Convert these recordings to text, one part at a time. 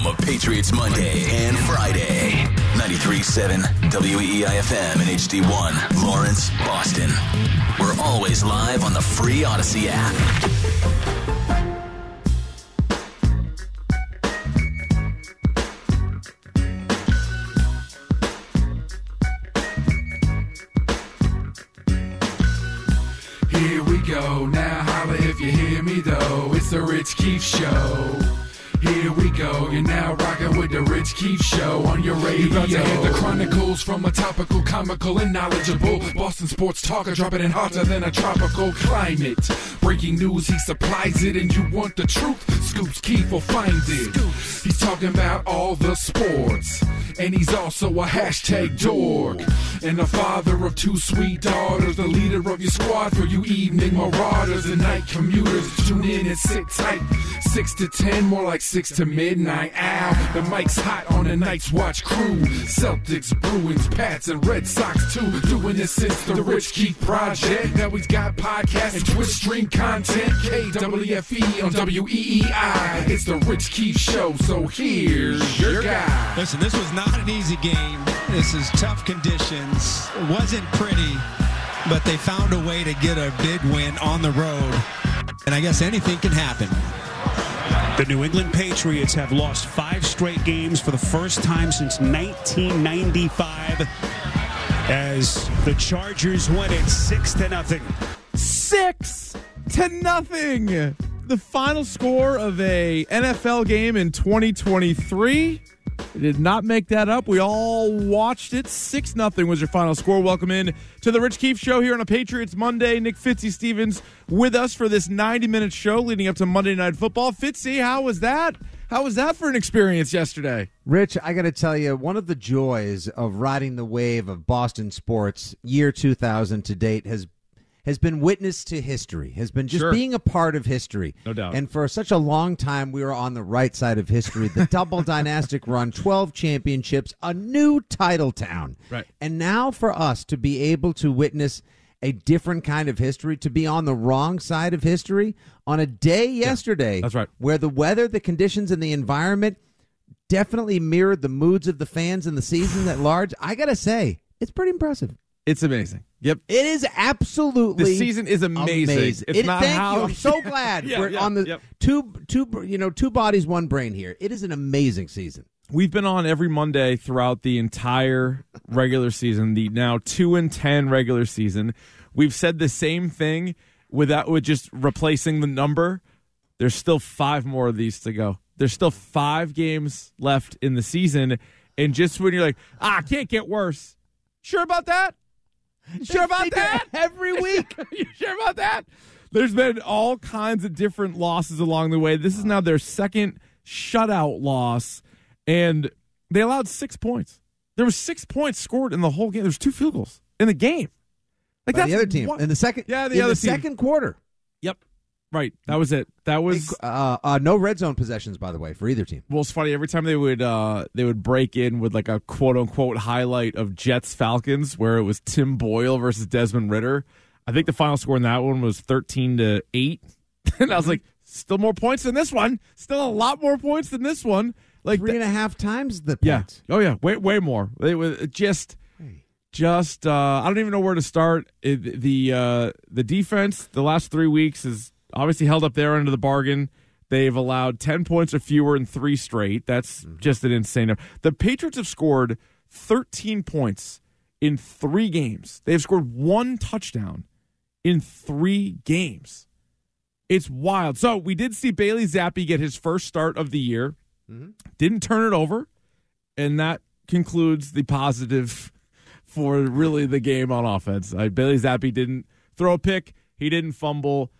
home of Patriots Monday and Friday. 93.7 WEEIFM and HD1, Lawrence, Boston. We're always live on the free Audacy app. Here we go, now holla if you hear me though. It's the Rich Keefe Show. Here we go, you're now rocking with the Rich Keefe Show on your radio. You about to hear the chronicles from a topical, comical, and knowledgeable Boston sports talker, dropping it in hotter than a tropical climate. Breaking news, he supplies it, and you want the truth. Scoops Keefe will find it. He's talking about all the sports, and he's also a hashtag dork. And the father of two sweet daughters, the leader of your squad for you evening marauders and night commuters. Tune in and sit tight. Six to ten, more like six to midnight. Ow, the mic's hot on the Night's Watch crew. Celtics, Bruins, Pats, and Red Sox too. Doing this since the Rich Keefe Project. Now he's got podcasts and Twitch stream content. KWFE on WEEI. It's the Rich Keefe Show, so here's your guy. Listen, this was not an easy game. This is tough conditions. It wasn't pretty, but they found a way to get a big win on the road. And I guess anything can happen. The New England Patriots have lost five straight games for the first time since 1995 as the Chargers win it six to nothing. Six to nothing. The final score of a NFL game in 2023. Did not make that up. We all watched it. Six nothing was your final score. Welcome in to the Rich Keefe Show here on a Patriots Monday. Nick Fitzy Stevens with us for this 90 minute show leading up to Monday Night Football. Fitzy, how was that? How was that for an experience yesterday? Rich, I got to tell you, one of the joys of riding the wave of Boston sports year 2000 to date has has been witness to history, has been just Sure. being a part of history. No doubt. And for such a long time, we were on the right side of history. The double dynastic run, 12 championships, a new title town. Right. And now for us to be able to witness a different kind of history, to be on the wrong side of history on a day yesterday that's right. where the weather, the conditions, and the environment definitely mirrored the moods of the fans and the season at large. I gotta say, it's pretty impressive. It's amazing. Yep. It is absolutely The season is amazing. It's It- not thank how- you. I'm so glad Yeah, we're yeah, on the yep. two two you know two bodies one brain here. It is an amazing season. We've been on every Monday throughout the entire regular season, the now two and ten regular season. We've said the same thing without with just replacing the number. There's still five more of these to go. There's still five games left in the season, and just when you're like, ah, can't get worse. Sure about that? Sure about that? every week. you sure about that? There's been all kinds of different losses along the way. This is now their second shutout loss, and they allowed six points. There was six points scored in the whole game. There's two field goals in the game. Like By that's the other team what- in the second. Yeah, the in other the team. second quarter. Right. That was it. That was Uh, uh, no red zone possessions, by the way, for either team. well, it's funny. Every time they would uh, they would break in with like a quote unquote highlight of Jets Falcons, where it was Tim Boyle versus Desmond Ridder. I think the final score in that one was thirteen to eight, and I was like, still more points than this one. Still a lot more points than this one. Like Three and a half times the yeah. points. Oh yeah. Way way more. They were just just uh I don't even know where to start. It, the uh the defense the last 3 weeks has obviously held up their end of the bargain. They've allowed 10 points or fewer in 3 straight. That's just an insane number. The Patriots have scored 13 points in 3 games. They've scored one touchdown in 3 games. It's wild. So, we did see Bailey Zappe get his first start of the year. Didn't turn it over and that concludes the positive for really the game on offense. Uh, Bailey Zappe didn't throw a pick, he didn't fumble,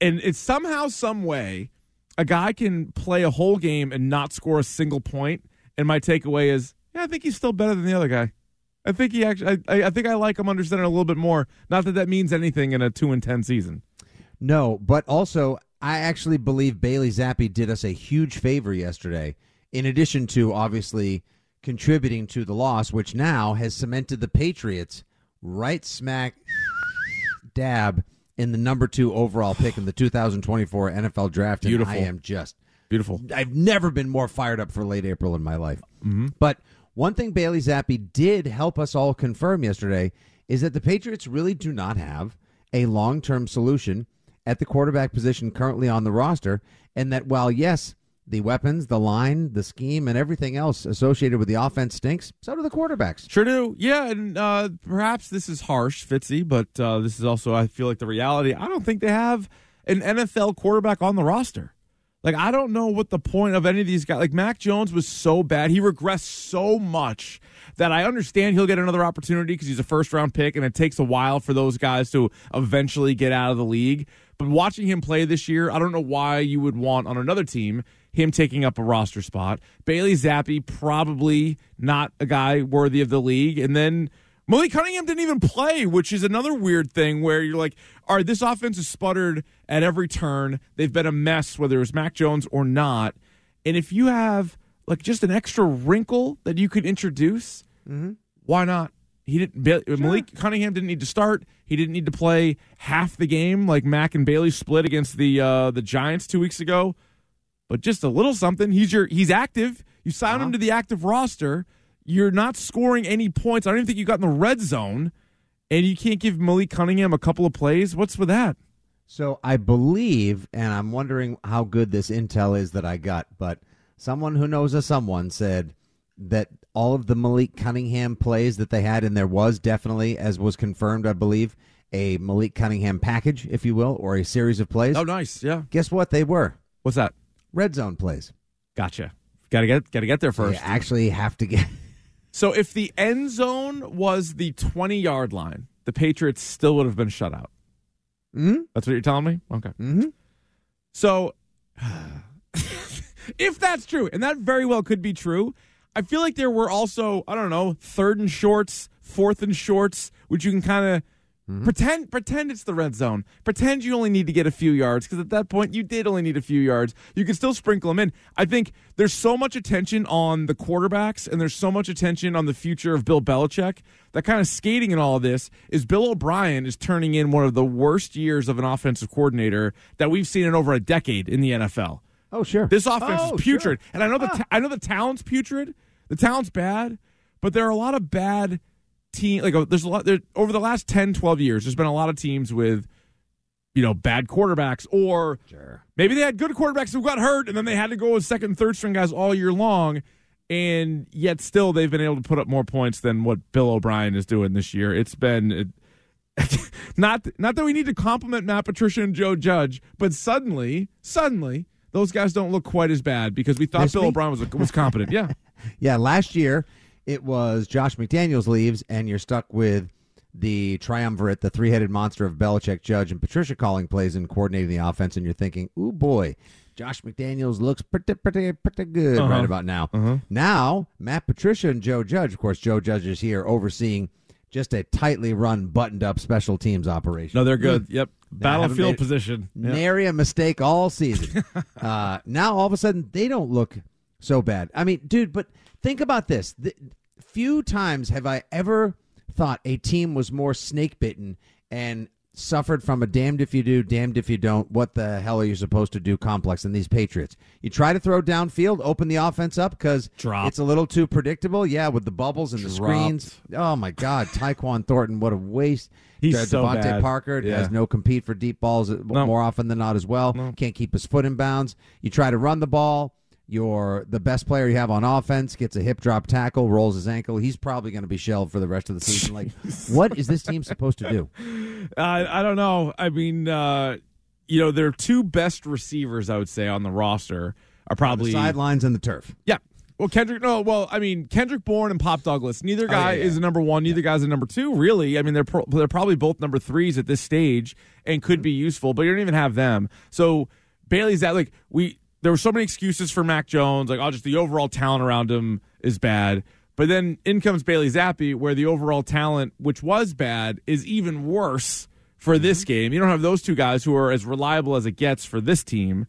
and it's somehow, some way, a guy can play a whole game and not score a single point. And my takeaway is, yeah, I think he's still better than the other guy. I think he actually, I, I think I like him understanding a little bit more. Not that that means anything in a two and ten season. No, but also I actually believe Bailey Zappe did us a huge favor yesterday. In addition to obviously contributing to the loss, which now has cemented the Patriots right smack dab in the number two overall pick in the 2024 NFL draft. And Beautiful. I am just Beautiful. I've never been more fired up for late April in my life. Mm-hmm. But one thing Bailey Zappe did help us all confirm yesterday is that the Patriots really do not have a long term solution at the quarterback position currently on the roster. And that while, yes, the weapons, the line, the scheme, and everything else associated with the offense stinks, so do the quarterbacks. Sure do. Yeah, and uh, perhaps this is harsh, Fitzy, but uh, this is also, I feel like, the reality. I don't think they have an NFL quarterback on the roster. Like, I don't know what the point of any of these guys. Like, Mac Jones was so bad. He regressed so much that I understand he'll get another opportunity because he's a first round pick and it takes a while for those guys to eventually get out of the league. But watching him play this year, I don't know why you would want on another team him taking up a roster spot. Bailey Zappe, probably not a guy worthy of the league. And then Malik Cunningham didn't even play, which is another weird thing where you're like, all right, this offense is sputtered at every turn. They've been a mess, whether it's Mac Jones or not. And if you have like just an extra wrinkle that you could introduce, mm-hmm. why not? He didn't. Sure. Malik Cunningham didn't need to start. He didn't need to play half the game like Mac and Bailey split against the uh, the Giants two weeks ago. But just a little something. He's your he's active. You sign uh-huh. him to the active roster. You're not scoring any points. I don't even think you got in the red zone, and you can't give Malik Cunningham a couple of plays. What's with that? So I believe, and I'm wondering how good this intel is that I got, but someone who knows a someone said that all of the Malik Cunningham plays that they had, and there was definitely, as was confirmed, I believe, a Malik Cunningham package, if you will, or a series of plays. Oh, nice. Yeah. Guess what they were? What's that? Red zone plays. Gotcha. Got to get got to get there first. You actually have to get. so if the end zone was the twenty yard line, the Patriots still would have been shut out. hmm That's what you're telling me. Okay. hmm So, if that's true, and that very well could be true, I feel like there were also I don't know third and shorts, fourth and shorts, which you can kind of Mm-hmm. Pretend pretend it's the red zone. Pretend you only need to get a few yards because at that point you did only need a few yards. You can still sprinkle them in. I think there's so much attention on the quarterbacks and there's so much attention on the future of Bill Belichick that kind of skating in all of this is Bill O'Brien is turning in one of the worst years of an offensive coordinator that we've seen in over a decade in the NFL. Oh sure, this offense oh, is putrid, sure. and I know the ta- I know the talent's putrid. The talent's bad, but there are a lot of bad team like uh, there's a lot there over the last 10 12 years there's been a lot of teams with you know bad quarterbacks or sure. maybe they had good quarterbacks who got hurt and then they had to go with second and third string guys all year long and yet still they've been able to put up more points than what Bill O'Brien is doing this year it's been it, not not that we need to compliment Matt Patricia and Joe Judge but suddenly suddenly those guys don't look quite as bad because we thought Miss Bill me? O'Brien was was competent yeah yeah last year it was Josh McDaniels leaves, and you're stuck with the triumvirate, the three headed monster of Belichick, Judge, and Patricia calling plays and coordinating the offense, and you're thinking, ooh boy, Josh McDaniels looks pretty, pretty, pretty good Uh-huh. right about now. Uh-huh. Now, Matt Patricia and Joe Judge, of course, Joe Judge is here overseeing just a tightly run, buttoned up special teams operation. no they're good yep battlefield made- position Yeah. Nary a mistake all season. uh, now all of a sudden they don't look so bad. I mean, dude, but think about this. The, few times have I ever thought a team was more snake bitten and suffered from a damned if you do, damned if you don't. What the hell are you supposed to do? Complex than these Patriots. You try to throw downfield, open the offense up because it's a little too predictable. Yeah, with the bubbles and the screens. Oh my God, Tyquan Thornton, what a waste. He's De- so DeVante bad. Parker Yeah. has no compete for deep balls uh, more often than not as well. No. Can't keep his foot in bounds. You try to run the ball. Your the best player you have on offense gets a hip drop tackle, rolls his ankle. He's probably going to be shelved for the rest of the season. Like, what is this team supposed to do? Uh, I don't know. I mean, uh, you know, their two best receivers, I would say, on the roster are probably sidelines and the turf. yeah. Well, Kendrick. No, well, I mean, Kendrick Bourne and Pop Douglas. Neither guy Oh, yeah, yeah. is a number one. Neither guy's a number two. Really, I mean, they're pro- they're probably both number threes at this stage and could be useful, but you don't even have them. So Bailey's that like we. There were so many excuses for Mac Jones, like oh, just the overall talent around him is bad. But then in comes Bailey Zappe, where the overall talent, which was bad, is even worse for this mm-hmm. game. You don't have those two guys who are as reliable as it gets for this team.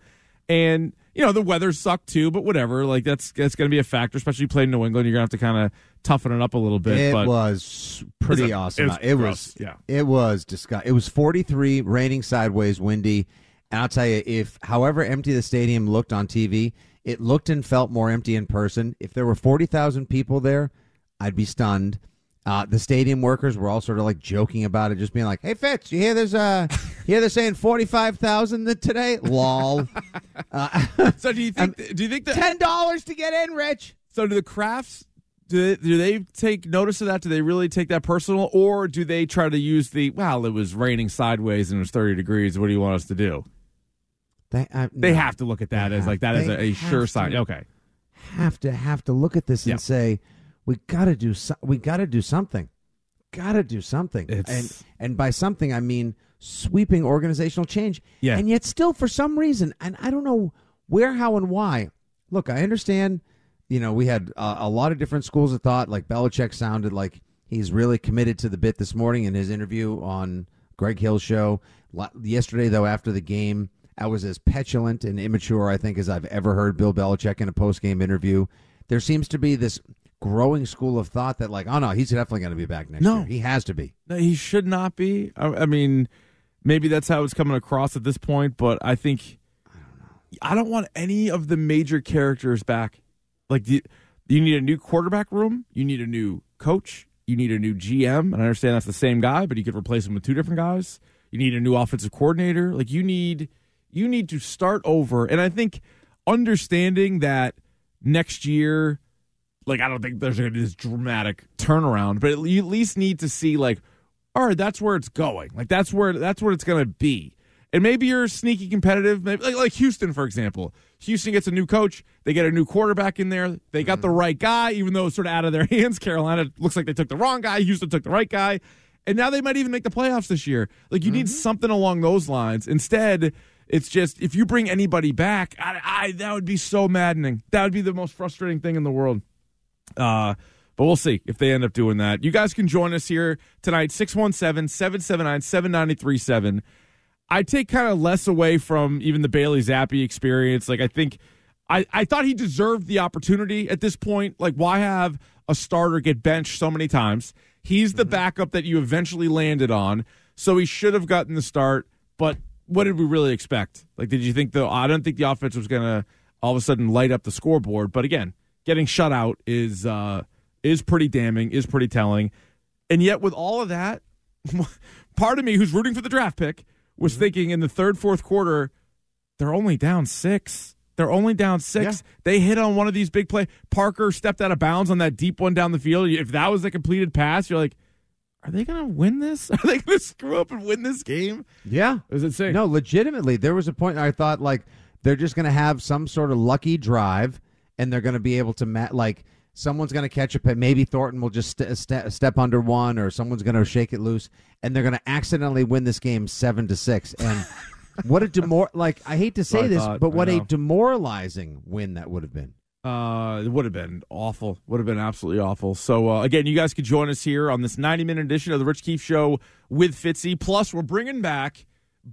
And, you know, the weather sucked too, but whatever. Like that's that's gonna be a factor, especially playing New England. You're gonna have to kind of toughen it up a little bit. It but was pretty It was- awesome. it was It was yeah. It was disgusting. It was 43, raining sideways, windy, And I'll tell you, if however empty the stadium looked on TV, it looked and felt more empty in person. If there were 40,000 people there, I'd be stunned. Uh, the stadium workers were all sort of like joking about it, just being like, "Hey Fitz, you hear there's uh, you hear they're saying forty five thousand today? Lol. So do you think? do you think that? Ten dollars to get in, Rich. So do the Krafts? Do they, do they take notice of that? Do they really take that personal, or do they try to use the well? It was raining sideways and it was thirty degrees. What do you want us to do? They uh, They no. have to look at that as have- like that is a, a sure to. sign. Okay. have to have to look at this Yeah. and say we got to do so- we got to do something got to do something It's- and and by something i mean sweeping organizational change Yeah. and yet still for some reason and i don't know where how and why look i understand you know we had uh, a lot of different schools of thought like Belichick sounded like he's really committed to the bit this morning in his interview on Greg Hill's show yesterday though after the game I was as petulant and immature I think as I've ever heard Bill Belichick in a post game interview there seems to be this growing school of thought that like oh no he's definitely going to be back next No. year he has to be No, he should not be. I, I mean, maybe that's how it's coming across at this point, but I think I don't want any of the major characters back. Like the, you need a new quarterback room, you need a new coach, you need a new GM, and I understand that's the same guy, but you could replace him with two different guys. You need a new offensive coordinator. Like you need you need to start over, and I think understanding that next year like I don't think there's going to be this dramatic turnaround, but you at least need to see like, all right, that's where it's going. Like that's where that's where it's going to be. And maybe you're sneaky competitive, maybe like, like Houston, for example. Houston gets a new coach, they get a new quarterback in there, they got the mm-hmm. right guy, even though it's sort of out of their hands. Carolina looks like they took the wrong guy. Houston took the right guy, and now they might even make the playoffs this year. Like you need mm-hmm. something along those lines. Instead, it's just if you bring anybody back, I, I that would be so maddening. That would be the most frustrating thing in the world. Uh, but we'll see if they end up doing that. You guys can join us here tonight, 617 779 7937. I take kind of less away from even the Bailey Zappe experience. Like, I think I, I thought he deserved the opportunity at this point. Like, why have a starter get benched so many times? He's the backup that you eventually landed on, so he should have gotten the start. But what did we really expect? Like, did you think the? I don't think the offense was going to all of a sudden light up the scoreboard. But again, getting shut out is uh, is pretty damning, is pretty telling. And yet, with all of that, part of me who's rooting for the draft pick was Mm-hmm. thinking in the third, fourth quarter, they're only down six. They're only down six. They hit on one of these big play. Parker stepped out of bounds on that deep one down the field. If that was a completed pass, you're like, are they going to win this? Are they going to screw up and win this game? yeah Is it saying? No, legitimately, there was a point I thought like they're just going to have some sort of lucky drive, and they're going to be able to ma- like someone's going to catch a maybe Thornton will just st- st- step under one, or someone's going to shake it loose, and they're going to accidentally win this game seven to six. And what a demor like I hate to say this, thought, but what a demoralizing win that would have been. Uh, it would have been awful. Would have been absolutely awful. So uh, again, you guys could join us here on this 90 minute edition of the Rich Keefe Show with Fitzy. Plus, we're bringing back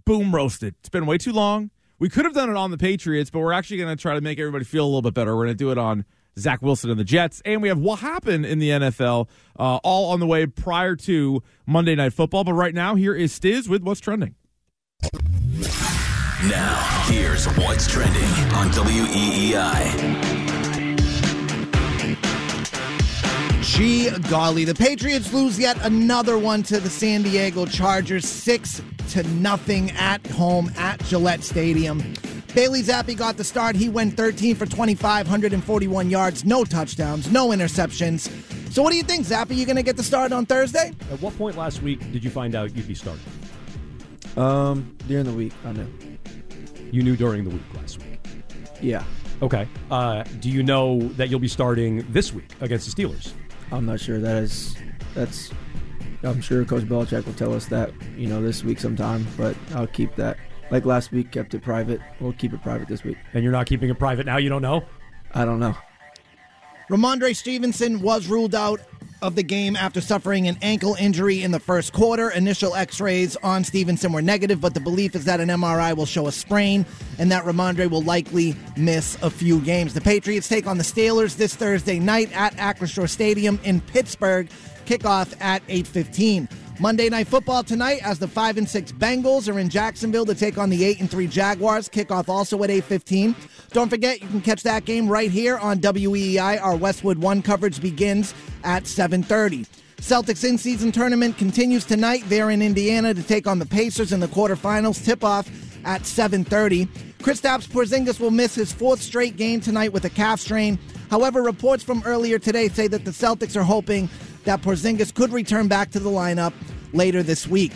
Boom Roasted. It's been way too long. We could have done it on the Patriots, but we're actually going to try to make everybody feel a little bit better. We're going to do it on Zach Wilson and the Jets, and we have what happened in the NFL, uh, all on the way prior to Monday Night Football. But right now, here is Stiz with what's trending. Now, here's what's trending on WEEI. Gee golly, the Patriots lose yet another one to the San Diego Chargers, six to nothing at home at Gillette Stadium. Bailey Zappe got the start. He went 13 for 2,541 yards, no touchdowns, no interceptions. So what do you think, Zappe? You going to get the start on Thursday? At what point last week did you find out you'd be starting? Um, during the week, I knew. You knew during the week last week. Yeah, Okay. Uh, do you know that you'll be starting this week against the Steelers? I'm not sure. That is, that's. I'm sure Coach Belichick will tell us that you know this week sometime, but I'll keep that. Like last week, kept it private. We'll keep it private this week. And you're not keeping it private now? You don't know? I don't know. Rhamondre Stevenson was ruled out of the game after suffering an ankle injury in the first quarter. Initial x rays on Stevenson were negative, but the belief is that an MRI will show a sprain and that Rhamondre will likely miss a few games. The Patriots take on the Steelers this Thursday night at Acrisure Stadium in Pittsburgh. Kickoff at 8:15. Monday Night Football tonight as the 5 and 6 Bengals are in Jacksonville to take on the 8 and 3 Jaguars. Kickoff also at 8:15. Don't forget you can catch that game right here on WEEI. Our Westwood 1 coverage begins at 7:30. Celtics in-season tournament continues tonight. They're in Indiana to take on the Pacers in the quarterfinals. Tip-off at 7:30. Kristaps Porzingis will miss his fourth straight game tonight with a calf strain. However, reports from earlier today say that the Celtics are hoping that Porzingis could return back to the lineup later this week.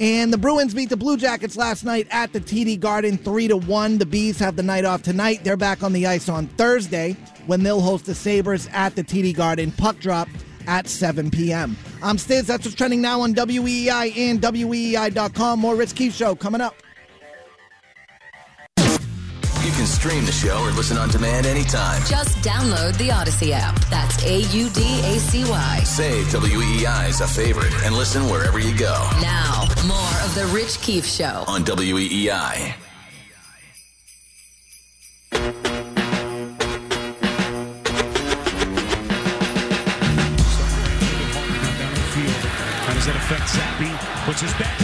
And the Bruins beat the Blue Jackets last night at the TD Garden 3 to 1. The Bees have the night off tonight. They're back on the ice on Thursday when they'll host the Sabres at the TD Garden. Puck drop at 7 p.m. I'm Stiz. That's what's trending now on WEI and WEEI.com. More Rich Keefe Show coming up. You can stream the show or listen on demand anytime. Just download the Audacy app. That's A U D A C Y. Save WEEI as a favorite and listen wherever you go Now, more of The Rich Keefe Show. on E WEEI. How does that affect Zappe? Puts his back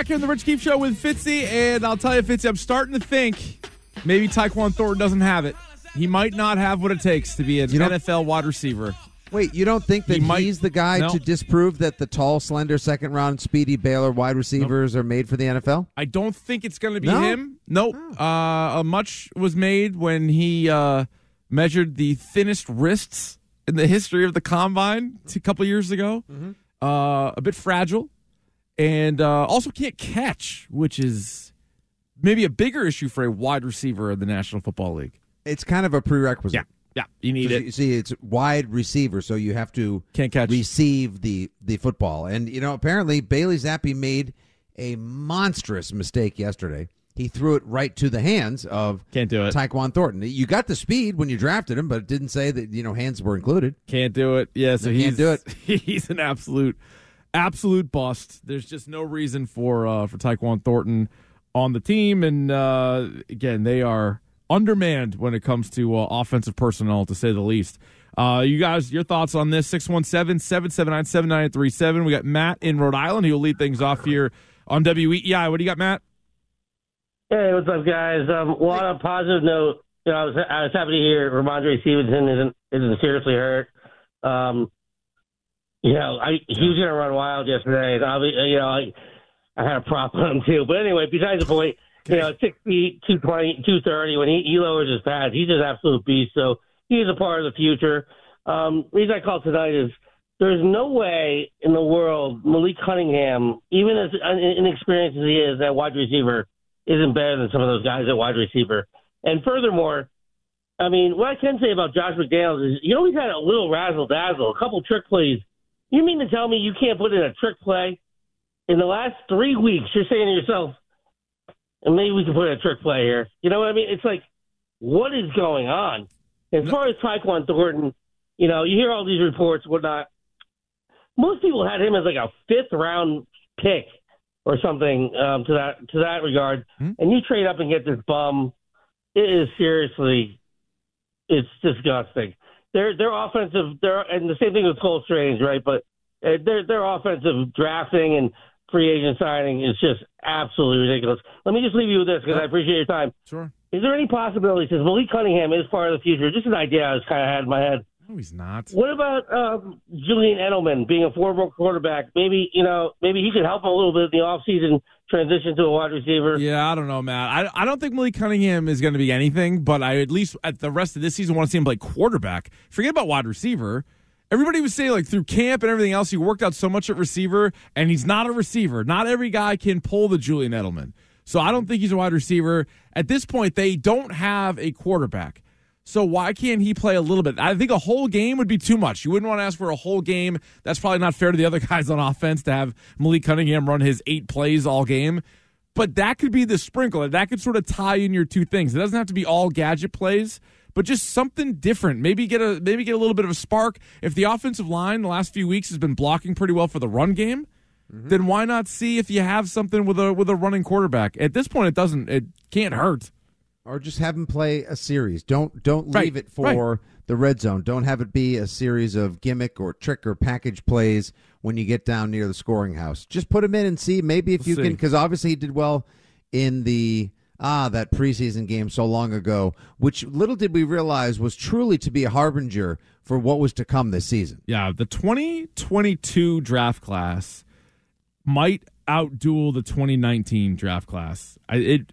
Back here in the Rich Keefe Show with Fitzy, and I'll tell you, Fitzy, I'm starting to think maybe Tyquan Thornton doesn't have it. He might not have what it takes to be an NFL wide receiver. Wait, you don't think that He might- he's the guy No. to disprove that the tall, slender, second round, speedy Baylor wide receivers are made for the NFL? I don't think it's going to be No? him. Nope. Uh, much was made when he uh, measured the thinnest wrists in the history of the combine a couple years ago. Uh, a bit fragile, and uh, also can't catch, which is maybe a bigger issue for a wide receiver in the National Football League. It's kind of a prerequisite. Yeah, yeah, you need You it. see, it's wide receiver, so you have to Can't catch. receive the the football. And you know, apparently Bailey Zappe made a monstrous mistake yesterday. He threw it right to the hands of Can't do it. Tyquan Thornton. You got the speed when you drafted him, but it didn't say that you know hands were included. Can't do it. Yeah, so Can't do it. He's an absolute, absolute bust. There's just no reason for uh, for Tyquan Thornton on the team, and uh, again, they are undermanned when it comes to uh, offensive personnel, to say the least. Uh, you guys, your thoughts on this? 617-779-7937. We got Matt in Rhode Island. He'll lead things off here on WEEI. What do you got, Matt? Hey, what's up, guys? Um, well, on a positive note, you know, I was I was happy to hear Rhamondre Stevenson isn't isn't seriously hurt. Um, you know, I he was gonna run wild yesterday. I'll you know, I I had a prop on him too. But anyway, besides the point, you know, six feet, two twenty, two thirty. When he, he lowers his pads, he's an absolute beast. So he's a part of the future. Um, reason I called tonight is there's no way in the world Malik Cunningham, even as inexperienced as he is at wide receiver, isn't better than some of those guys at wide receiver. And furthermore, I mean, what I can say about Josh McDaniels is, you know, he's had a little razzle dazzle, a couple trick plays. You mean to tell me you can't put in a trick play in the last three weeks? You're saying to yourself, and maybe we can put in a trick play here. You know what I mean? It's like, what is going on? As far as Tyquan Thornton, you know, you hear all these reports, whatnot. Most people had him as like a fifth round pick or something um, to that to that regard, and you trade up and get this bum. It is seriously, it's disgusting. Their their offensive, their and the same thing with Cole Strange, right? But uh, their their offensive drafting and free agent signing is just absolutely ridiculous. Let me just leave you with this because I appreciate your time. Sure. Is there any possibility, since Malik Cunningham is part of the future, just an idea I was kind of had in my head. No, he's not. What about um, Julian Edelman being a former quarterback? Maybe you know, maybe he could help him a little bit in the offseason transition to a wide receiver. Yeah, I don't know, Matt. I, I don't think Malik Cunningham is going to be anything, but I at least at the rest of this season want to see him play quarterback. Forget about wide receiver. Everybody was saying like through camp and everything else, he worked out so much at receiver, and he's not a receiver. Not every guy can pull the Julian Edelman. So I don't think he's a wide receiver. At this point, they don't have a quarterback. So why can't he play a little bit? I think a whole game would be too much. You wouldn't want to ask for a whole game. That's probably not fair to the other guys on offense to have Malik Cunningham run his eight plays all game. But that could be the sprinkler. That could sort of tie in your two things. It doesn't have to be all gadget plays, but just something different. Maybe get a maybe get a little bit of a spark. If the offensive line the last few weeks has been blocking pretty well for the run game, mm-hmm. then why not see if you have something with a with a running quarterback? At this point, it doesn't. It can't hurt. Or just have him play a series. Don't don't Right, leave it for the red zone. Don't have it be a series of gimmick or trick or package plays when you get down near the scoring house. Just put him in and see maybe if you see. can because obviously he did well in the ah that preseason game so long ago, which little did we realize was truly to be a harbinger for what was to come this season. Yeah, the 2022 draft class might outduel the 2019 draft class. I, it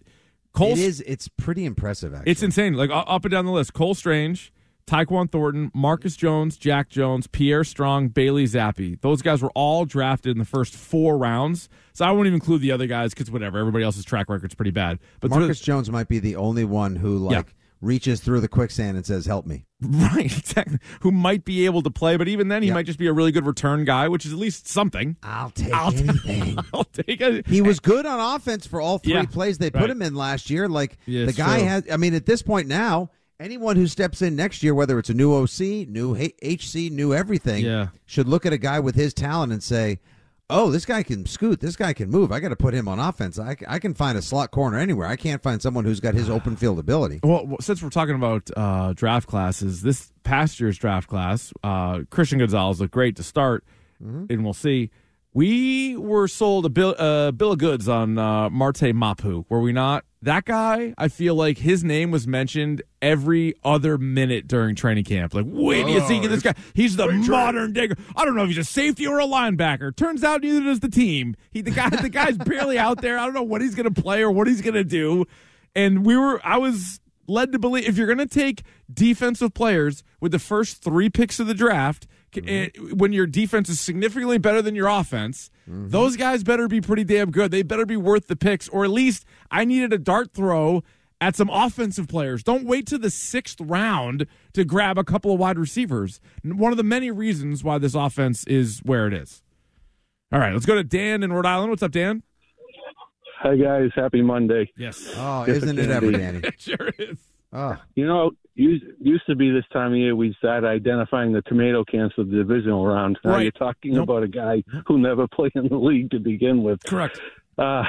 Cole it is it's pretty impressive actually. It's insane. Like up and down the list: Cole Strange, Tyquan Thornton, Marcus Jones, Jack Jones, Pierre Strong, Bailey Zappe. Those guys were all drafted in the first four rounds. So I won't even include the other guys because whatever. Everybody else's track record's pretty bad. But through- Marcus Jones might be the only one who like Yeah. Reaches through the quicksand and says, "Help me." right, exactly. Who might be able to play, but even then, he Yeah. might just be a really good return guy, which is at least something. I'll take I'll anything. I'll take it. He was good on offense for all three Yeah, plays they put him in last year. Like Yeah, the guy true. has. I mean, at this point now, anyone who steps in next year, whether it's a new OC, new HC, new everything, Yeah. should look at a guy with his talent and say, "Oh, this guy can scoot. This guy can move. I got to put him on offense. I, I can find a slot corner anywhere. I can't find someone who's got his open field ability." Well, since we're talking about uh, draft classes, this past year's draft class, uh, Christian Gonzalez looked great to start, and we'll see. We were sold a bill, uh, bill of goods on uh, Marte Mapu, were we not? That guy, I feel like his name was mentioned every other minute during training camp. Like, wait till you see this oh. guy. He's the modern Dugger. I don't know if he's a safety or a linebacker. Turns out neither does the team. He the guy the guy's barely out there. I don't know what he's gonna play or what he's gonna do. And we were I was led to believe if you're going to take defensive players with the first three picks of the draft, c- eh, when your defense is significantly better than your offense, those guys better be pretty damn good. They better be worth the picks, or at least I needed a dart throw at some offensive players. Don't wait to the sixth round to grab a couple of wide receivers. One of the many reasons why this offense is where it is. All right, let's go to Dan in Rhode Island. What's up, Dan? Hi guys, happy Monday. Yes. Oh, Yes, isn't it it can ever. Danny? It sure is. Oh, You know, used, used to be this time of year we start identifying the tomato cans for the divisional round. Now Right. you're talking Nope. about a guy who never played in the league to begin with. Correct. Uh,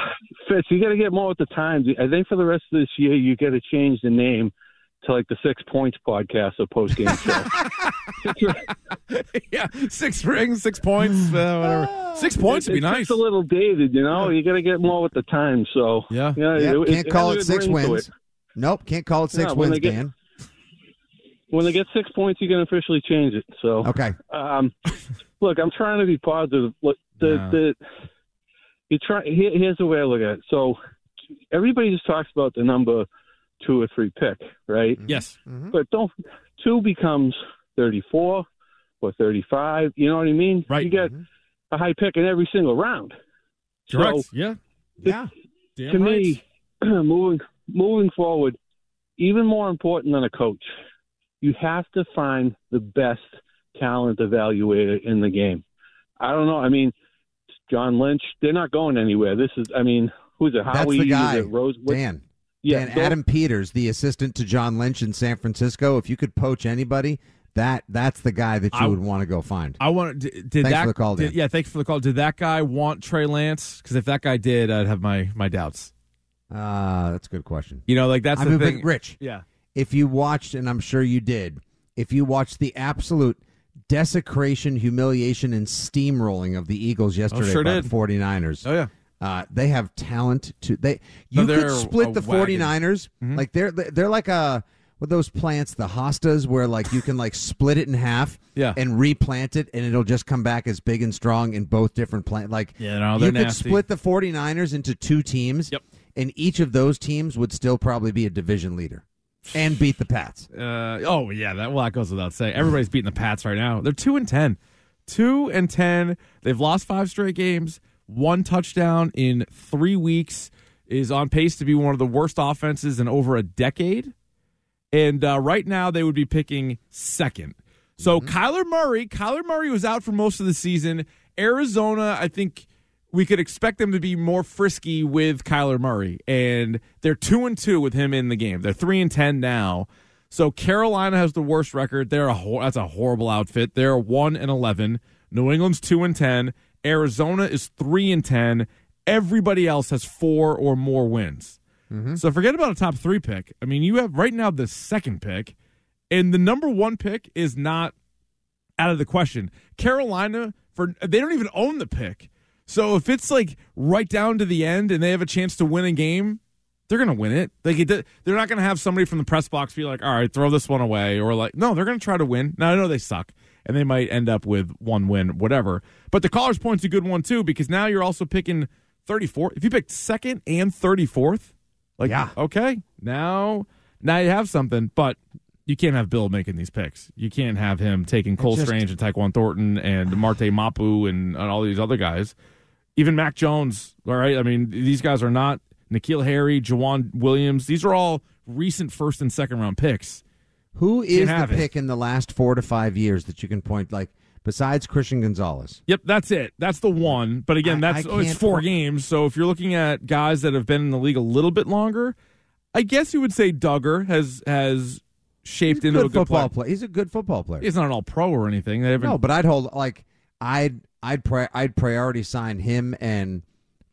Fitz, you got to get more with the times. I think for the rest of this year, you got to change the name to like the Six Points podcast or post game show. yeah, six rings, six points, uh, whatever. Six points would be It's nice. It's a little dated, you know. You got to get more with the times. So Yeah. yeah, Yep, it- can't it call has it six ring to wins. It. Nope, can't call it six Yeah, when wins, they get- Dan. When they get six points, you can officially change it. So Okay. Um, look, I'm trying to be positive. Look, the Yeah. the you try. Here, here's the way I look at it. So everybody just talks about the number two or three pick, right? Mm-hmm. Yes. Mm-hmm. But don't two becomes 34 or 35. You know what I mean? Right. You get mm-hmm. a high pick in every single round. Correct. So, yeah. Yeah. Damn to right. me, moving moving forward, even more important than a coach, you have to find the best talent evaluator in the game. I don't know. I mean, John Lynch, they're not going anywhere. This is, I mean, who's it? That's Howie? the Is guy, it Rose? what- Dan. Yeah, Dan those- Adam Peters, the assistant to John Lynch in San Francisco. If you could poach anybody, that that's the guy that you I- would want to go find. I want. Did, did Thanks that? for the call, did- yeah, thanks for the call. Did that guy want Trey Lance? Because if that guy did, I'd have my my doubts. Uh, that's a good question. You know, like that's I the mean, thing. Rich, Yeah. if you watched, and I'm sure you did, if you watched the absolute desecration, humiliation, and steamrolling of the Eagles yesterday sure by did. the 49ers, Oh yeah. uh, they have talent to they. You could split the wagon. 49ers Mhm. like they're they're like a with those plants, the hostas, where like you can like split it in half, Yeah. and replant it, and it'll just come back as big and strong in both different plant. Like Yeah, no, you could nasty. split the 49ers into two teams, Yep. And each of those teams would still probably be a division leader and beat the Pats. Uh, oh yeah, that well that goes without saying. Everybody's beating the Pats right now. They're two and ten. Two and ten. They've lost five straight games. One touchdown in three weeks is on pace to be one of the worst offenses in over a decade. And uh, right now they would be picking second. So Kyler Murray, Kyler Murray was out for most of the season. Arizona, I think we could expect them to be more frisky with Kyler Murray, and they're two and two with him in the game. They're three and ten now. So Carolina has the worst record. They're a hor- that's a horrible outfit. They're one and eleven. New England's two and ten. Arizona is three and ten. Everybody else has four or more wins. Mm-hmm. So forget about a top three pick. I mean, you have right now the second pick, and the number one pick is not out of the question. Carolina for they don't even own the pick. So if it's like right down to the end and they have a chance to win a game, they're going to win it. Like it, they're not going to have somebody from the press box be like, "All right, throw this one away," or like, no, they're going to try to win. Now I know they suck and they might end up with one win, whatever. But the caller's point's a good one too because now you're also picking 34. If you picked second and 34th, like Yeah. okay, now now you have something, but you can't have Bill making these picks. You can't have him taking Cole just- Strange and Tyquan Thornton and Marte Mapu and, and all these other guys. Even Mac Jones, all right? I mean, these guys are not N'Keal Harry, Joejuan Williams. These are all recent first and second round picks. Who is the it. pick in the last four to five years that you can point like besides Christian Gonzalez? Yep, that's it. That's the one. But again, that's I oh, it's four games. So if you're looking at guys that have been in the league a little bit longer, I guess you would say Duggar has has shaped into good a good football player. player. He's a good football player. He's not an all pro or anything. They haven't No, but I'd hold like I'd I'd pri- I'd priority sign him and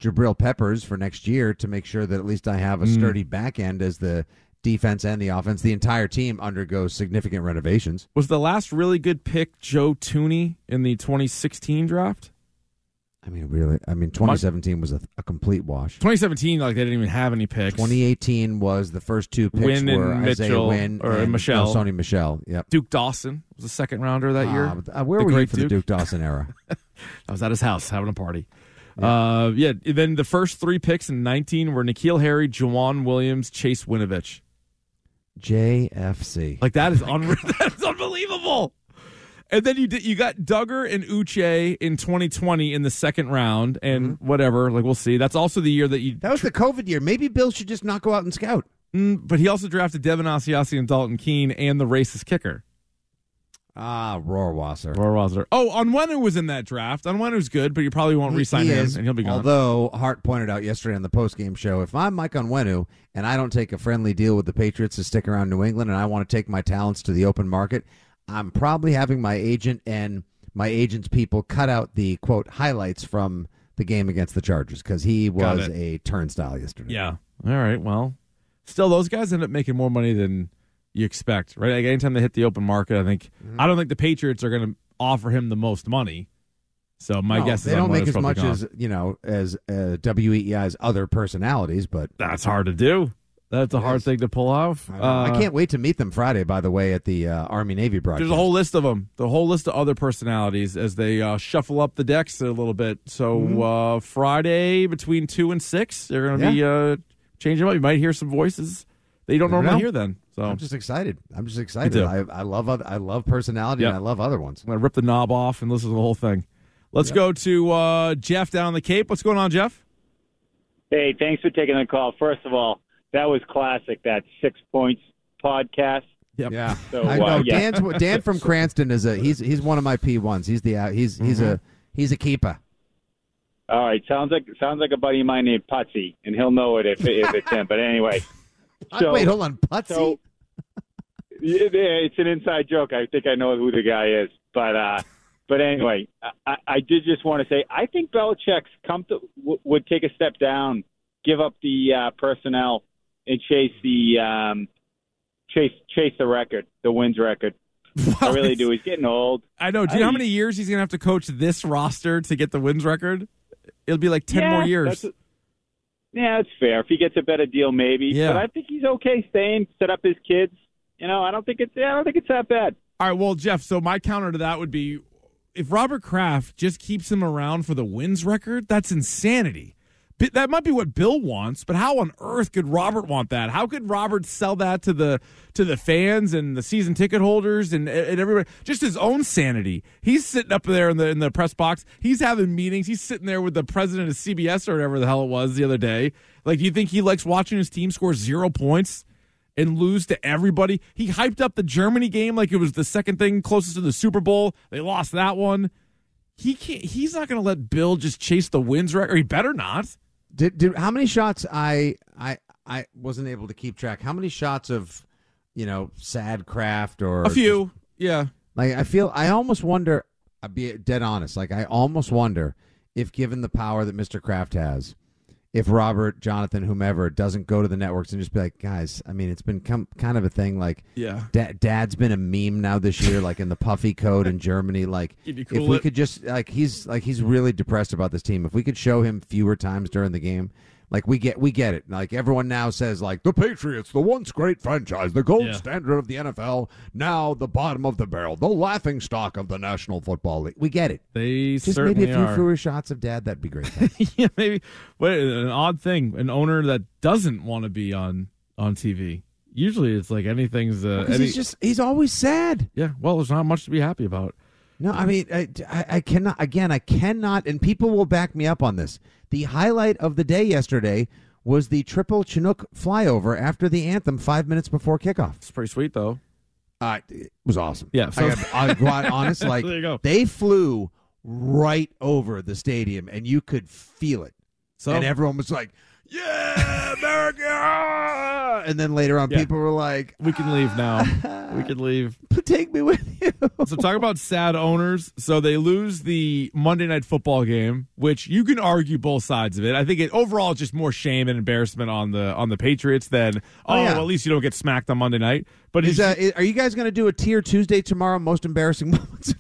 Jabril Peppers for next year to make sure that at least I have a Mm. sturdy back end as the defense and the offense. The entire team undergoes significant renovations. Was the last really good pick Joe Thuney in the 2016 draft? I mean, really, I mean, 2017 was a, a complete wash. 2017, like they didn't even have any picks. 2018 was the first two picks Wynn and Isaiah Mitchell, Wynn or and Michel. no, Sony Michel. Yep. Duke Dawson was a second rounder that year. Ah, uh, where The were you great for the Duke Dawson era? I was at his house having a party. Yeah. Uh, yeah. Then the first three picks in 19 were N'Keal Harry, Joejuan Williams, Chase Winovich. JFC. Like that is unreal. That's unbelievable. And then you did, you got Duggar and Uche in 2020 in the second round, and whatever. Like we'll see. That's also the year that you. Mm-hmm. That was the COVID year. Maybe Bill should just not go out and scout. Mm, but he also drafted Devin Asiasi and Dalton Keene and the racist kicker. Ah, Rohrwasser. Rohrwasser. Oh, Onwenu was in that draft. Onwenu's good, but you probably won't He- re-sign he him, is, and he'll be gone. Although Hart pointed out yesterday on the post-game show, if I'm Mike Onwenu and I don't take a friendly deal with the Patriots to stick around New England, and I want to take my talents to the open market, I'm probably having my agent and my agent's people cut out the quote highlights from the game against the Chargers because he was a turnstile yesterday. Yeah. All right. Well, still, those guys end up making more money than you expect, right? Like anytime they hit the open market, I think Mm-hmm. I don't think the Patriots are going to offer him the most money. So my No, guess they is they don't make as much gone. as you know as uh, WEEI's other personalities, but that's hard to do. That's a hard thing to pull off. I, know. I Uh, can't wait to meet them Friday. By the way, at the uh, Army Navy broadcast. There's a whole list of them. The whole list of other personalities as they uh, shuffle up the decks a little bit. So Mm-hmm. uh, Friday between two and six, they're going to be uh, changing up. You might hear some voices that you don't Never normally know. hear. Then, so I'm just excited. I'm just excited. I, I love other, I love personality Yep. and I love other ones. I'm going to rip the knob off and listen to the whole thing. Let's go to uh, Jeff down on the Cape. What's going on, Jeff? Hey, thanks for taking the call. First of all, that was classic. That six points podcast. Yep. Yeah. So I uh, know yeah. Dan's, Dan from Cranston is a he's he's one of my P ones. He's the uh, he's he's a he's a keeper. All right, sounds like sounds like a buddy of mine named Putsy, and he'll know it if, if it's him. But anyway, so, Wait, hold on, Putsy. So, yeah, it's an inside joke. I think I know who the guy is, but uh, but anyway, I, I did just want to say I think Belichick's come to, w- would take a step down, give up the uh, personnel, and chase the um, chase chase the record, the wins record. I really do. He's getting old. I know. Do you know how many years he's going to have to coach this roster to get the wins record? It'll be like 10 Yeah, more years. that's- Yeah, it's fair. If he gets a better deal, maybe. Yeah. But I think he's okay staying, set up his kids. You know, I don't think it's. I don't think it's that bad. All right, well, Jeff, so my counter to that would be if Robert Kraft just keeps him around for the wins record, that's insanity. That might be what Bill wants, but how on earth could Robert want that? How could Robert sell that to the to the fans and the season ticket holders and, and everybody? Just his own sanity. He's sitting up there in the in the press box. He's having meetings. He's sitting there with the president of CBS or whatever the hell it was the other day. Like, do you think he likes watching his team score zero points? and lose to everybody. He hyped up the Germany game like it was the second thing closest to the Super Bowl. They lost that one. He can't. He's not going to let Bill just chase the wins record. He better not. Did, did how many shots I I I wasn't able to keep track. How many shots of you know sad Kraft or A few. Yeah. Like I feel I almost wonder I'd be dead honest. Like I almost wonder if, given the power that Mr. Kraft has, if Robert, Jonathan, whomever doesn't go to the networks and just be like, guys, I mean, it's been com- kind of a thing. Like, Yeah. da- Dad's been a meme now this year, like in the puffy code in Germany. Like, you if we it? could just like he's like he's really depressed about this team. If we could show him fewer times during the game. Like we get, we get it. Like everyone now says, like the Patriots, the once great franchise, the gold Yeah. standard of the NFL, now the bottom of the barrel, the laughing stock of the National Football League. We get it. They Just maybe a few are. fewer shots of Dad. That'd be great. yeah, maybe. But an odd thing, an owner that doesn't want to be on on TV. Usually, it's like anything's. Uh, any, he's just he's always sad. yeah. Well, there's not much to be happy about. No, I mean, I, I, I cannot, again, I cannot, and people will back me up on this. The highlight of the day yesterday was the triple Chinook flyover after the anthem five minutes before kickoff. It's pretty sweet, though. Uh, it was awesome. Yeah, so- I got, I'll go honest. Like, There you go. they flew right over the stadium, and you could feel it. So and everyone was like, yeah, America. And then later on, Yeah. people were like, we can leave now. we can leave. take me with you. So talk about sad owners. So they lose the Monday night football game, which you can argue both sides of it. I think it overall just more shame and embarrassment on the on the Patriots than oh, Oh, yeah. well, at least you don't get smacked on Monday night. But Is, it's- uh, are you guys going to do a tier Tuesday tomorrow? Most embarrassing moments.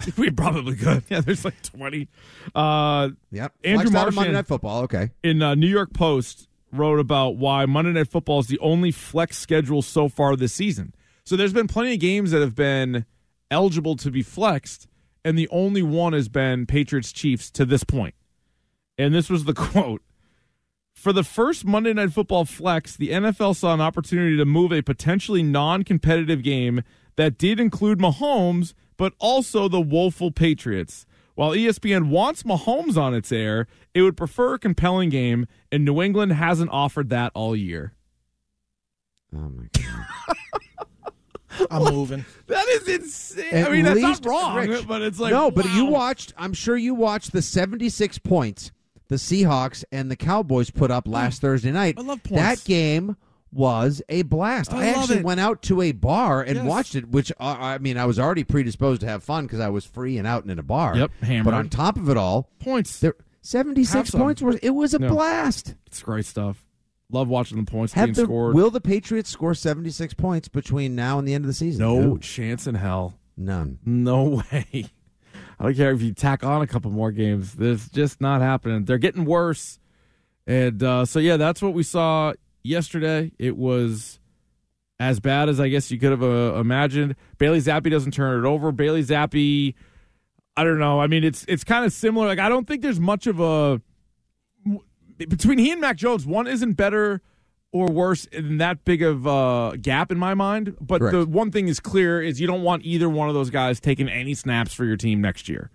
we probably could. Yeah, there's like twenty. Uh, Yep. Andrew of Monday Night Football. Okay. in uh, New York Post wrote about why Monday Night Football is the only flex schedule so far this season. So there's been plenty of games that have been eligible to be flexed, and the only one has been Patriots Chiefs to this point. And this was the quote. For the first Monday Night Football flex, the NFL saw an opportunity to move a potentially non competitive game that did include Mahomes, but also the woeful Patriots. While ESPN wants Mahomes on its air, it would prefer a compelling game, and New England hasn't offered that all year. Oh my god. I'm moving. That is insane. At I mean, that's not wrong, Rich, but it's like no. But you watched. I'm sure you watched the 76 points the Seahawks and the Cowboys put up last hmm. Thursday night. I love points. That game was a blast. I love actually it. went out to a bar and Yes. watched it, which uh, I mean, I was already predisposed to have fun because I was free and out and in a bar. Yep, hammered. But on top of it all, points. there 76 points. Was it was a No. blast. It's great stuff. Love watching the points Have being the, scored. will the Patriots score 76 points between now and the end of the season? no chance in hell. none. No way. I don't care if you tack on a couple more games. It's just not happening. They're getting worse. And uh, so, yeah, that's what we saw yesterday. It was as bad as I guess you could have uh, imagined. Bailey Zappe doesn't turn it over. Bailey Zappe, I don't know. I mean, it's it's kind of similar. Like, I don't think there's much of a between he and Mac Jones. One isn't better or worse in that big of a gap in my mind. But Correct. the one thing is clear is you don't want either one of those guys taking any snaps for your team next year.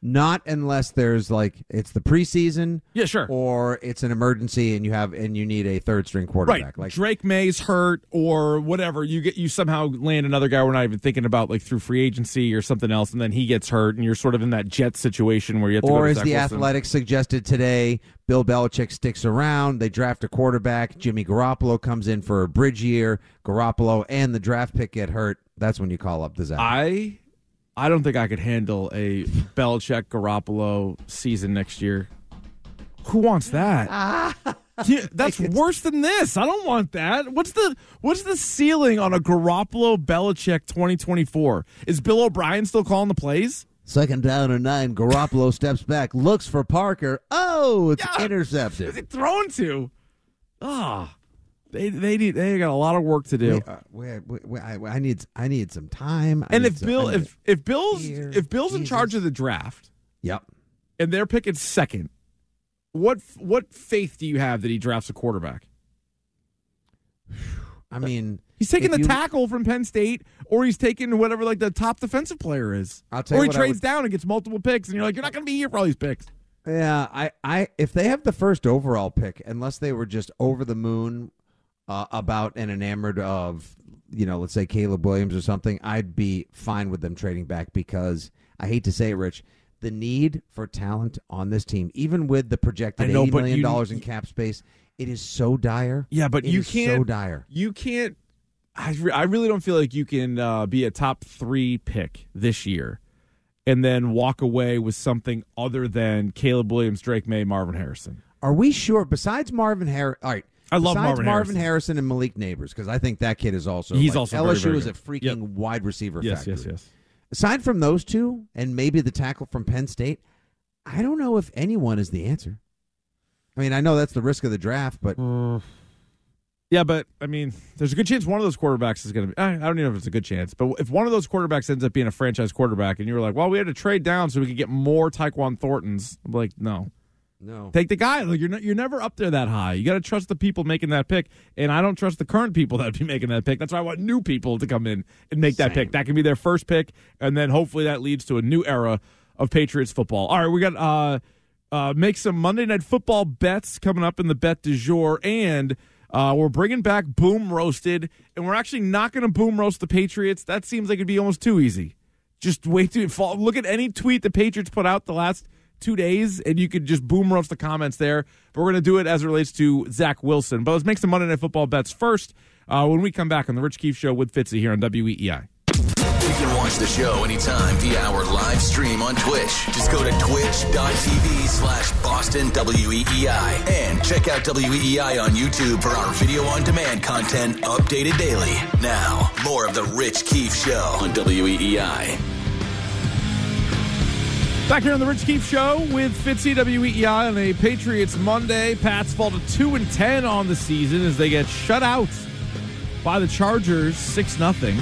Not unless there's like it's the preseason, Yeah, sure. or it's an emergency and you have and you need a third string quarterback. Right, Like Drake Maye's hurt or whatever. You get you somehow land another guy we're not even thinking about, like through free agency or something else, and then he gets hurt, and you're sort of in that jet situation where you have to. go or to as Zach the Wilson. Athletics suggested today, Bill Belichick sticks around. They draft a quarterback. Jimmy Garoppolo comes in for a bridge year. Garoppolo and the draft pick get hurt. That's when you call up the Zach. I, I don't think I could handle a Belichick Garoppolo season next year. Who wants that? Yeah, that's worse than this. I don't want that. What's the what's the ceiling on a Garoppolo Belichick 2024? Is Bill O'Brien still calling the plays? Second down and nine. Garoppolo steps back, looks for Parker. Oh, it's Yeah. intercepted. Is it thrown to? Ah, they they need they got a lot of work to do. Wait, uh, wait, wait, I, I need I need some time. I and if some- Bill if if Bill's Here, if Bill's in charge of the draft yep. and they're picking second, what what faith do you have that he drafts a quarterback? I mean, He's taking the you- tackle from Penn State, or he's taking whatever like the top defensive player is, I'll tell you or he trades would- down and gets multiple picks, and you're like, you're not going to be here for all these picks. Yeah, I, I, if they have the first overall pick, unless they were just over the moon uh, about and enamored of, you know, let's say Caleb Williams or something, I'd be fine with them trading back because I hate to say it, Rich, the need for talent on this team, even with the projected know, eighty but million you- dollars in cap space, it is so dire. Yeah, but It you can't. so dire. You can't. I, re- I really don't feel like you can uh, be a top three pick this year and then walk away with something other than Caleb Williams, Drake Maye, Marvin Harrison. Are we sure? Besides Marvin Harrison, all right. I love besides Marvin Harrison. Harrison. and Malik Nabers because I think that kid is also. He's like, also very, LSU very is a freaking Yep. wide receiver. Yes, factory. yes, yes. Aside from those two, and maybe the tackle from Penn State, I don't know if anyone is the answer. I mean, I know that's the risk of the draft, but mm. Yeah, but I mean, there's a good chance one of those quarterbacks is going to be. I don't even know if it's a good chance, but if one of those quarterbacks ends up being a franchise quarterback, and you were like, "Well, we had to trade down so we could get more Tyquan Thorntons," I'm like, no, no, take the guy. You're not, you're never up there that high. You got to trust the people making that pick, and I don't trust the current people that would be making that pick. That's why I want new people to come in and make that pick. That can be their first pick, and then hopefully that leads to a new era of Patriots football. All right, we got uh, uh, make some Monday Night Football bets coming up in the bet du jour, and uh, we're bringing back Boom Roasted, and we're actually not going to boom roast the Patriots. That seems like it'd be almost too easy. Just wait to fall. Look at any tweet the Patriots put out the last two days, and you could just boom roast the comments there. But we're going to do it as it relates to Zach Wilson. But let's make some Monday Night Football bets first uh, when we come back on the Rich Keefe Show with Fitzy here on WEEI. You can watch the show anytime via our live stream on Twitch. Just go to twitch.tv slash Boston WEEI and check out WEEI on YouTube for our video on demand content updated daily. Now, more of the Rich Keefe Show on WEEI. Back here on the Rich Keefe Show with Fitzy WEEI on a Patriots Monday. Pats fall to two and ten on the season as they get shut out by the Chargers six nothing.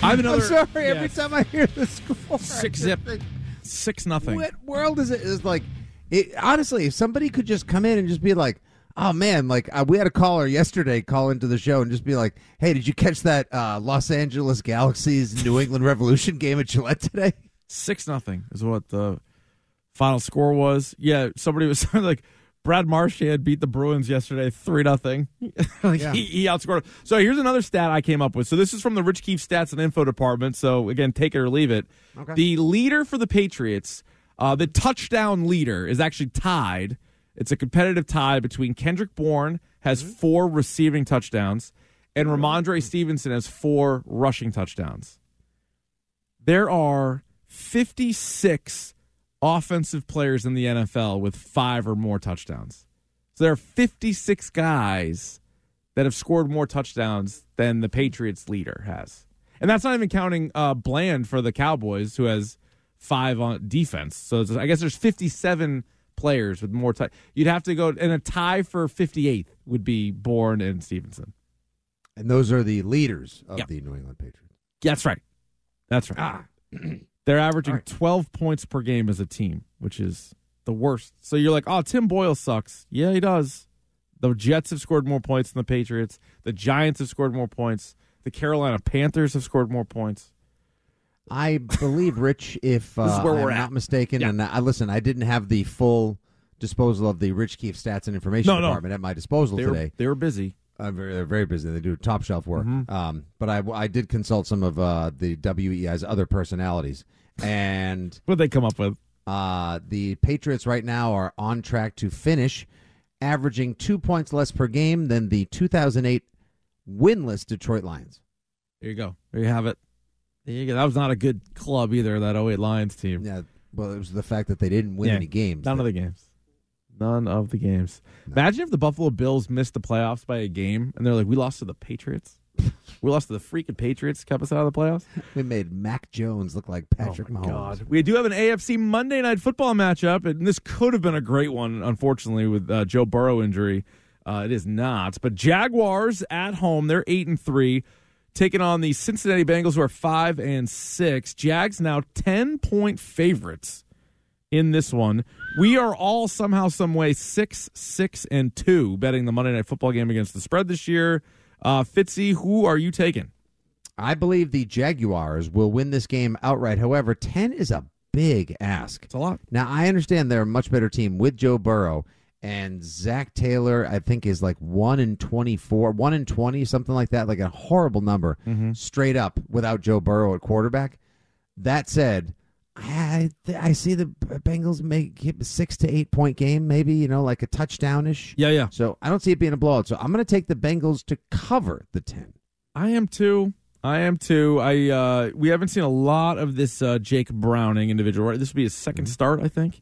I have another. I'm sorry. Every time I hear the score, Six zip. think, Six nothing. What world is it? Is like, it, honestly, if somebody could just come in and just be like, "Oh man, like uh, we had a caller yesterday call into the show and just be like, hey, did you catch that uh, Los Angeles Galaxy's New England Revolution game at Gillette today?" Six nothing is what the final score was. Yeah, somebody was like Brad Marchand beat the Bruins yesterday three nothing. like Yeah. he, he outscored. So here's another stat I came up with. So this is from the Rich Keefe Stats and Info Department. So again, take it or leave it. Okay. The leader for the Patriots, uh, the touchdown leader, is actually tied. It's a competitive tie between Kendrick Bourne has four receiving touchdowns, and Rhamondre Stevenson has four rushing touchdowns there are 56 offensive players in the NFL with five or more touchdowns. So there are 56 guys that have scored more touchdowns than the Patriots leader has. And that's not even counting uh, Bland for the Cowboys, who has five on defense. So I guess there's 57 players with more. T- You'd have to go, and a tie for 58th would be Bourne and Stevenson. And those are the leaders of Yeah. the New England Patriots. That's right. That's right. They're averaging 12 points per game as a team, which is the worst. So you're like, oh, Tim Boyle sucks. Yeah, he does. The Jets have scored more points than the Patriots. The Giants have scored more points. The Carolina Panthers have scored more points. I believe, Rich, if This is uh, where I'm we're at. not mistaken, and I listen, I didn't have the full disposal of the Rich Keefe stats and information No, no. department at my disposal They were, today. they were busy. Uh, very, they're very busy. They do top shelf work. Mhm. Um, but I, I did consult some of uh, the WEEI's other personalities, and what they come up with? Uh, the Patriots right now are on track to finish, averaging two points less per game than the 2008 winless Detroit Lions. There you go. There you have it. There you go. That was not a good club either, that 08 Lions team. Yeah, well, it was the fact that they didn't win Yeah, any games. None of the games. None of the games. Imagine if the Buffalo Bills missed the playoffs by a game and they're like, we lost to the Patriots. we lost to the freaking Patriots, kept us out of the playoffs. We made Mac Jones look like Patrick Mahomes. Oh God. We do have an AFC Monday night football matchup, and this could have been a great one, unfortunately, with uh, Joe Burrow injury. Uh, it is not. But Jaguars at home, they're eight and three, taking on the Cincinnati Bengals, who are five and six. Jags now ten point favorites in this one. We are all somehow, some way six, six, and two betting the Monday night football game against the spread this year. Uh, Fitzy, who are you taking? I believe the Jaguars will win this game outright. However, 10 is a big ask. It's a lot. Now, I understand they're a much better team with Joe Burrow. And Zac Taylor, I think, is like 1 in 24, 1 in 20, something like that, like a horrible number straight up without Joe Burrow at quarterback. That said, I I see the Bengals make it six to eight point game, maybe you know, like a touchdown ish. Yeah, yeah. So I don't see it being a blowout. So I'm going to take the Bengals to cover the ten. I am too. I am too. I uh, we haven't seen a lot of this uh, Jake Browning individual. Right, this will be his 2nd start, I think.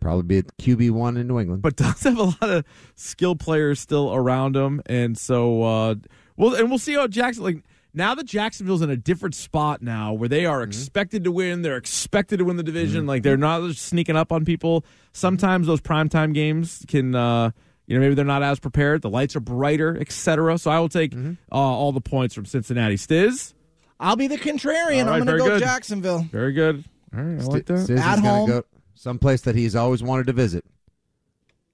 Probably be at QB one in New England. But does have a lot of skill players still around him, and so uh, well, and we'll see how Jackson like. Now that Jacksonville's in a different spot now, where they are expected to win, they're expected to win the division. Like they're not just sneaking up on people. Sometimes those primetime games can, uh, you know, maybe they're not as prepared. The lights are brighter, etc. So I will take uh, all the points from Cincinnati. Stiz, I'll be the contrarian. All right, I'm going to go good. Jacksonville. very good. All right, I like that. Stiz At gonna home. go someplace that he's always wanted to visit.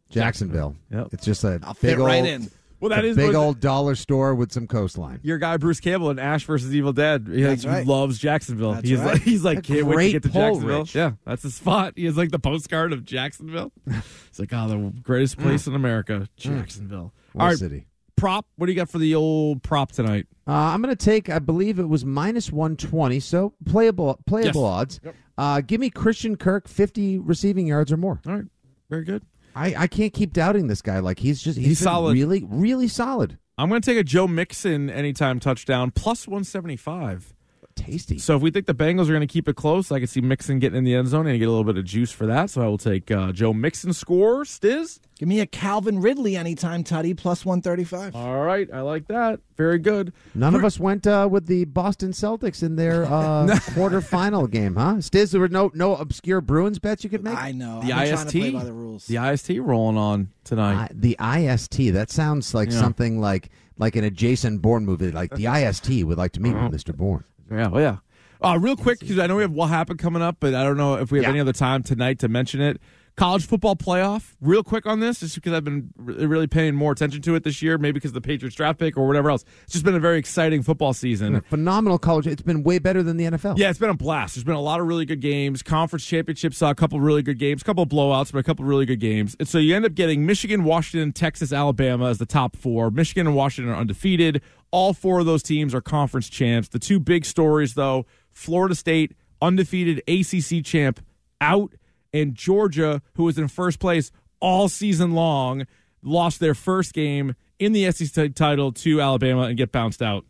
Jacksonville. Yep. It's just a I'll big fit right old, in. Well, that a is big what- old dollar store with some coastline. your guy Bruce Campbell in Ash versus Evil Dead. He, That's he right. loves Jacksonville. That's he's right. like he's like A can't wait to get to pull, Jacksonville. Rich. Yeah, that's his spot. He has like the postcard of Jacksonville. it's like oh, the greatest place in America, Jacksonville. What All a right, city. prop. What do you got for the old prop tonight? Uh, I'm going to take, I believe it was minus 120, so playable playable Yes. odds. Uh, give me Christian Kirk 50 receiving yards or more. All right, very good. I, I can't keep doubting this guy. Like he's just he's, He's solid. really really solid. I'm going to take a Joe Mixon anytime touchdown plus 175. Tasty. So if we think the Bengals are going to keep it close, I can see Mixon getting in the end zone and get a little bit of juice for that. So I will take uh, Joe Mixon score. Stiz. Give me a Calvin Ridley anytime, Tutty, plus 135. All right, I like that. Very good. None of us went uh, with the Boston Celtics in their uh, quarterfinal game, huh? Stiz, there were no no obscure Bruins bets you could make. I know. The I've IST. to play by the rules. The IST rolling on tonight. I- the IST. That sounds like Yeah. something like like an adjacent Bourne movie. Like the IST would like to meet with Mr. Bourne. Yeah, well, yeah. Uh, real quick, because I know we have what happened coming up, but I don't know if we have Yeah. any other time tonight to mention it. College football playoff. Real quick on this, just because I've been really paying more attention to it this year, maybe because of the Patriots draft pick or whatever else. It's just been a very exciting football season. Phenomenal college. It's been way better than the NFL. Yeah, it's been a blast. There's been a lot of really good games. Conference championships saw a couple really good games, a couple of blowouts, but a couple of really good games. And so you end up getting Michigan, Washington, Texas, Alabama as the top four. Michigan and Washington are undefeated. All four of those teams are conference champs. The two big stories, though Florida State, undefeated ACC champ, out, and Georgia, who was in first place all season long, lost their first game in the SEC title to Alabama and get bounced out.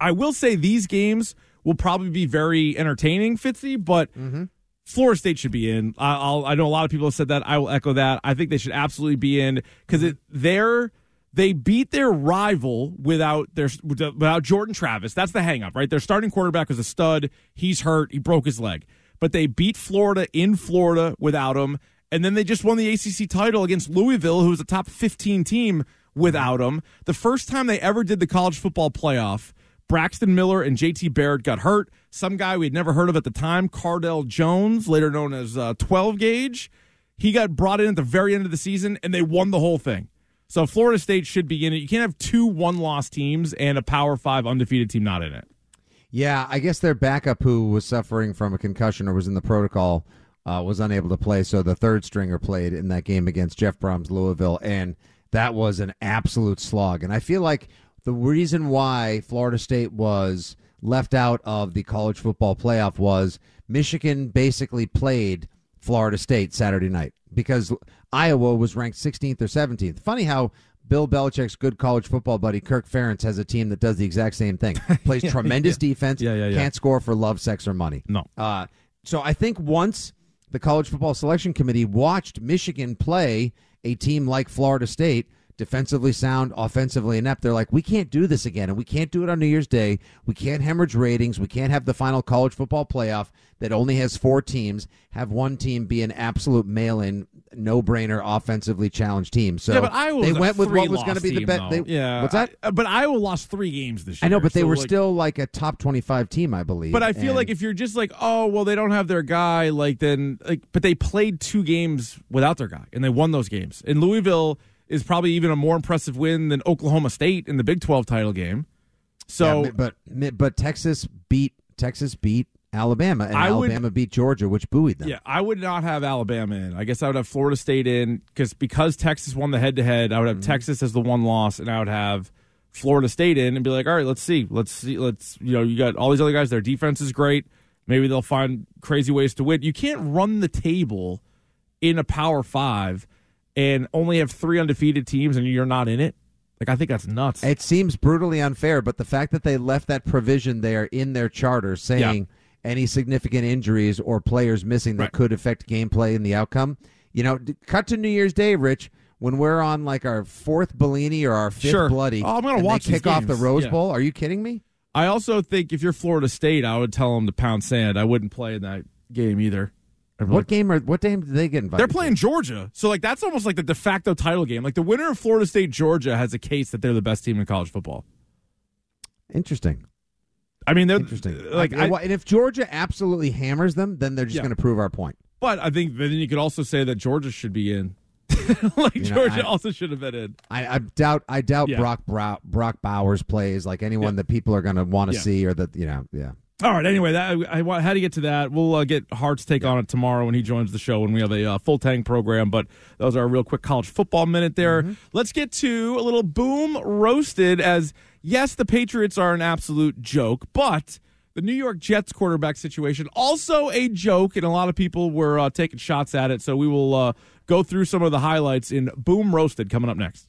I will say these games will probably be very entertaining, Fitzy, but mm-hmm. Florida State should be in. I, I'll, I know a lot of people have said that. I will echo that. I think they should absolutely be in because it they're they beat their rival without their without Jordan Travis. That's the hangup, right? Their starting quarterback was a stud. He's hurt. He broke his leg, but they beat Florida in Florida without him, and then they just won the ACC title against Louisville, who was a top fifteen team without him. The first time they ever did the college football playoff. Braxton Miller and JT Barrett got hurt. Some guy we had never heard of at the time, Cardale Jones, later known as uh, 12 gauge, he got brought in at the very end of the season and they won the whole thing. So Florida State should be in it. You can't have two one loss teams and a Power Five undefeated team not in it. Yeah, I guess their backup, who was suffering from a concussion or was in the protocol, uh, was unable to play. So the third stringer played in that game against Jeff Brohm's Louisville, and that was an absolute slog. And I feel like the reason why Florida State was left out of the college football playoff was Michigan basically played Florida State Saturday night because Iowa was ranked 16th or 17th. Funny how Bill Belichick's good college football buddy Kirk Ferentz has a team that does the exact same thing. Plays Yeah, tremendous yeah. defense. Yeah, yeah, yeah. Can't score for love, sex, or money. No. Uh, so I think once the college football selection committee watched Michigan play a team like Florida State, defensively sound, offensively inept, they're like, we can't do this again, and we can't do it on New Year's Day. We can't hemorrhage ratings. We can't have the final college football playoff that only has four teams have one team be an absolute mail-in, no-brainer, offensively challenged team. So yeah, but Iowa they went with what was going to be the best. Yeah, what's that? I- but Iowa lost three games this year. I know, but they so, were like- still like a top twenty-five team, I believe. But I feel And- like if you're just like, oh well, they don't have their guy, like then like, but they played two games without their guy, and they won those games. And Louisville is probably even a more impressive win than Oklahoma State in the Big Twelve title game. So, Yeah, but but Texas beat Texas beat Alabama, and I would- Alabama beat Georgia, which buoyed them. yeah, I would not have Alabama in. I guess I would have Florida State in because because Texas won the head to head. I would Mm-hmm. have Texas as the one loss, and I would have Florida State in and be like, all right, let's see, let's see, let's you know, you got all these other guys. Their defense is great. Maybe they'll find crazy ways to win. You can't run the table in a Power Five and only have three undefeated teams, and you're not in it. Like I think that's nuts. It seems brutally unfair, but the fact that they left that provision there in their charter saying any significant injuries or players missing that Right. could affect gameplay and the outcome, you know, cut to New Year's Day, Rich, when we're on like our fourth Bellini or our fifth Sure. Bloody. Oh, I'm gonna and watch kick off the. Rose Yeah. Bowl. Are you kidding me? I also think if you're Florida State, I would tell them to pound sand. I wouldn't play in that game either. What like, game are what game did they get invited? They're playing Georgia, so like that's almost like the de facto title game. Like the winner of Florida State Georgia has a case that they're the best team in college football. Interesting. I mean, they're Interesting. Like, I- I, and if Georgia absolutely hammers them, then they're just Yeah. going to prove our point. but I think then you could also say that Georgia should be in. like You know, Georgia I- also should have been in. I, I doubt. I doubt Yeah. Brock Brock Bowers plays like anyone Yeah. that people are going to want to see, or that you know, yeah. All right. Anyway, that I, I had to get to that. We'll uh, get Hart's take on it tomorrow when he joins the show when we have a uh, full tank program. But that was our real quick college football minute there. Mm-hmm. Let's get to a little boom roasted. As yes, the Patriots are an absolute joke, but the New York Jets quarterback situation also a joke, and a lot of people were uh, taking shots at it. So we will uh, go through some of the highlights in boom roasted coming up next.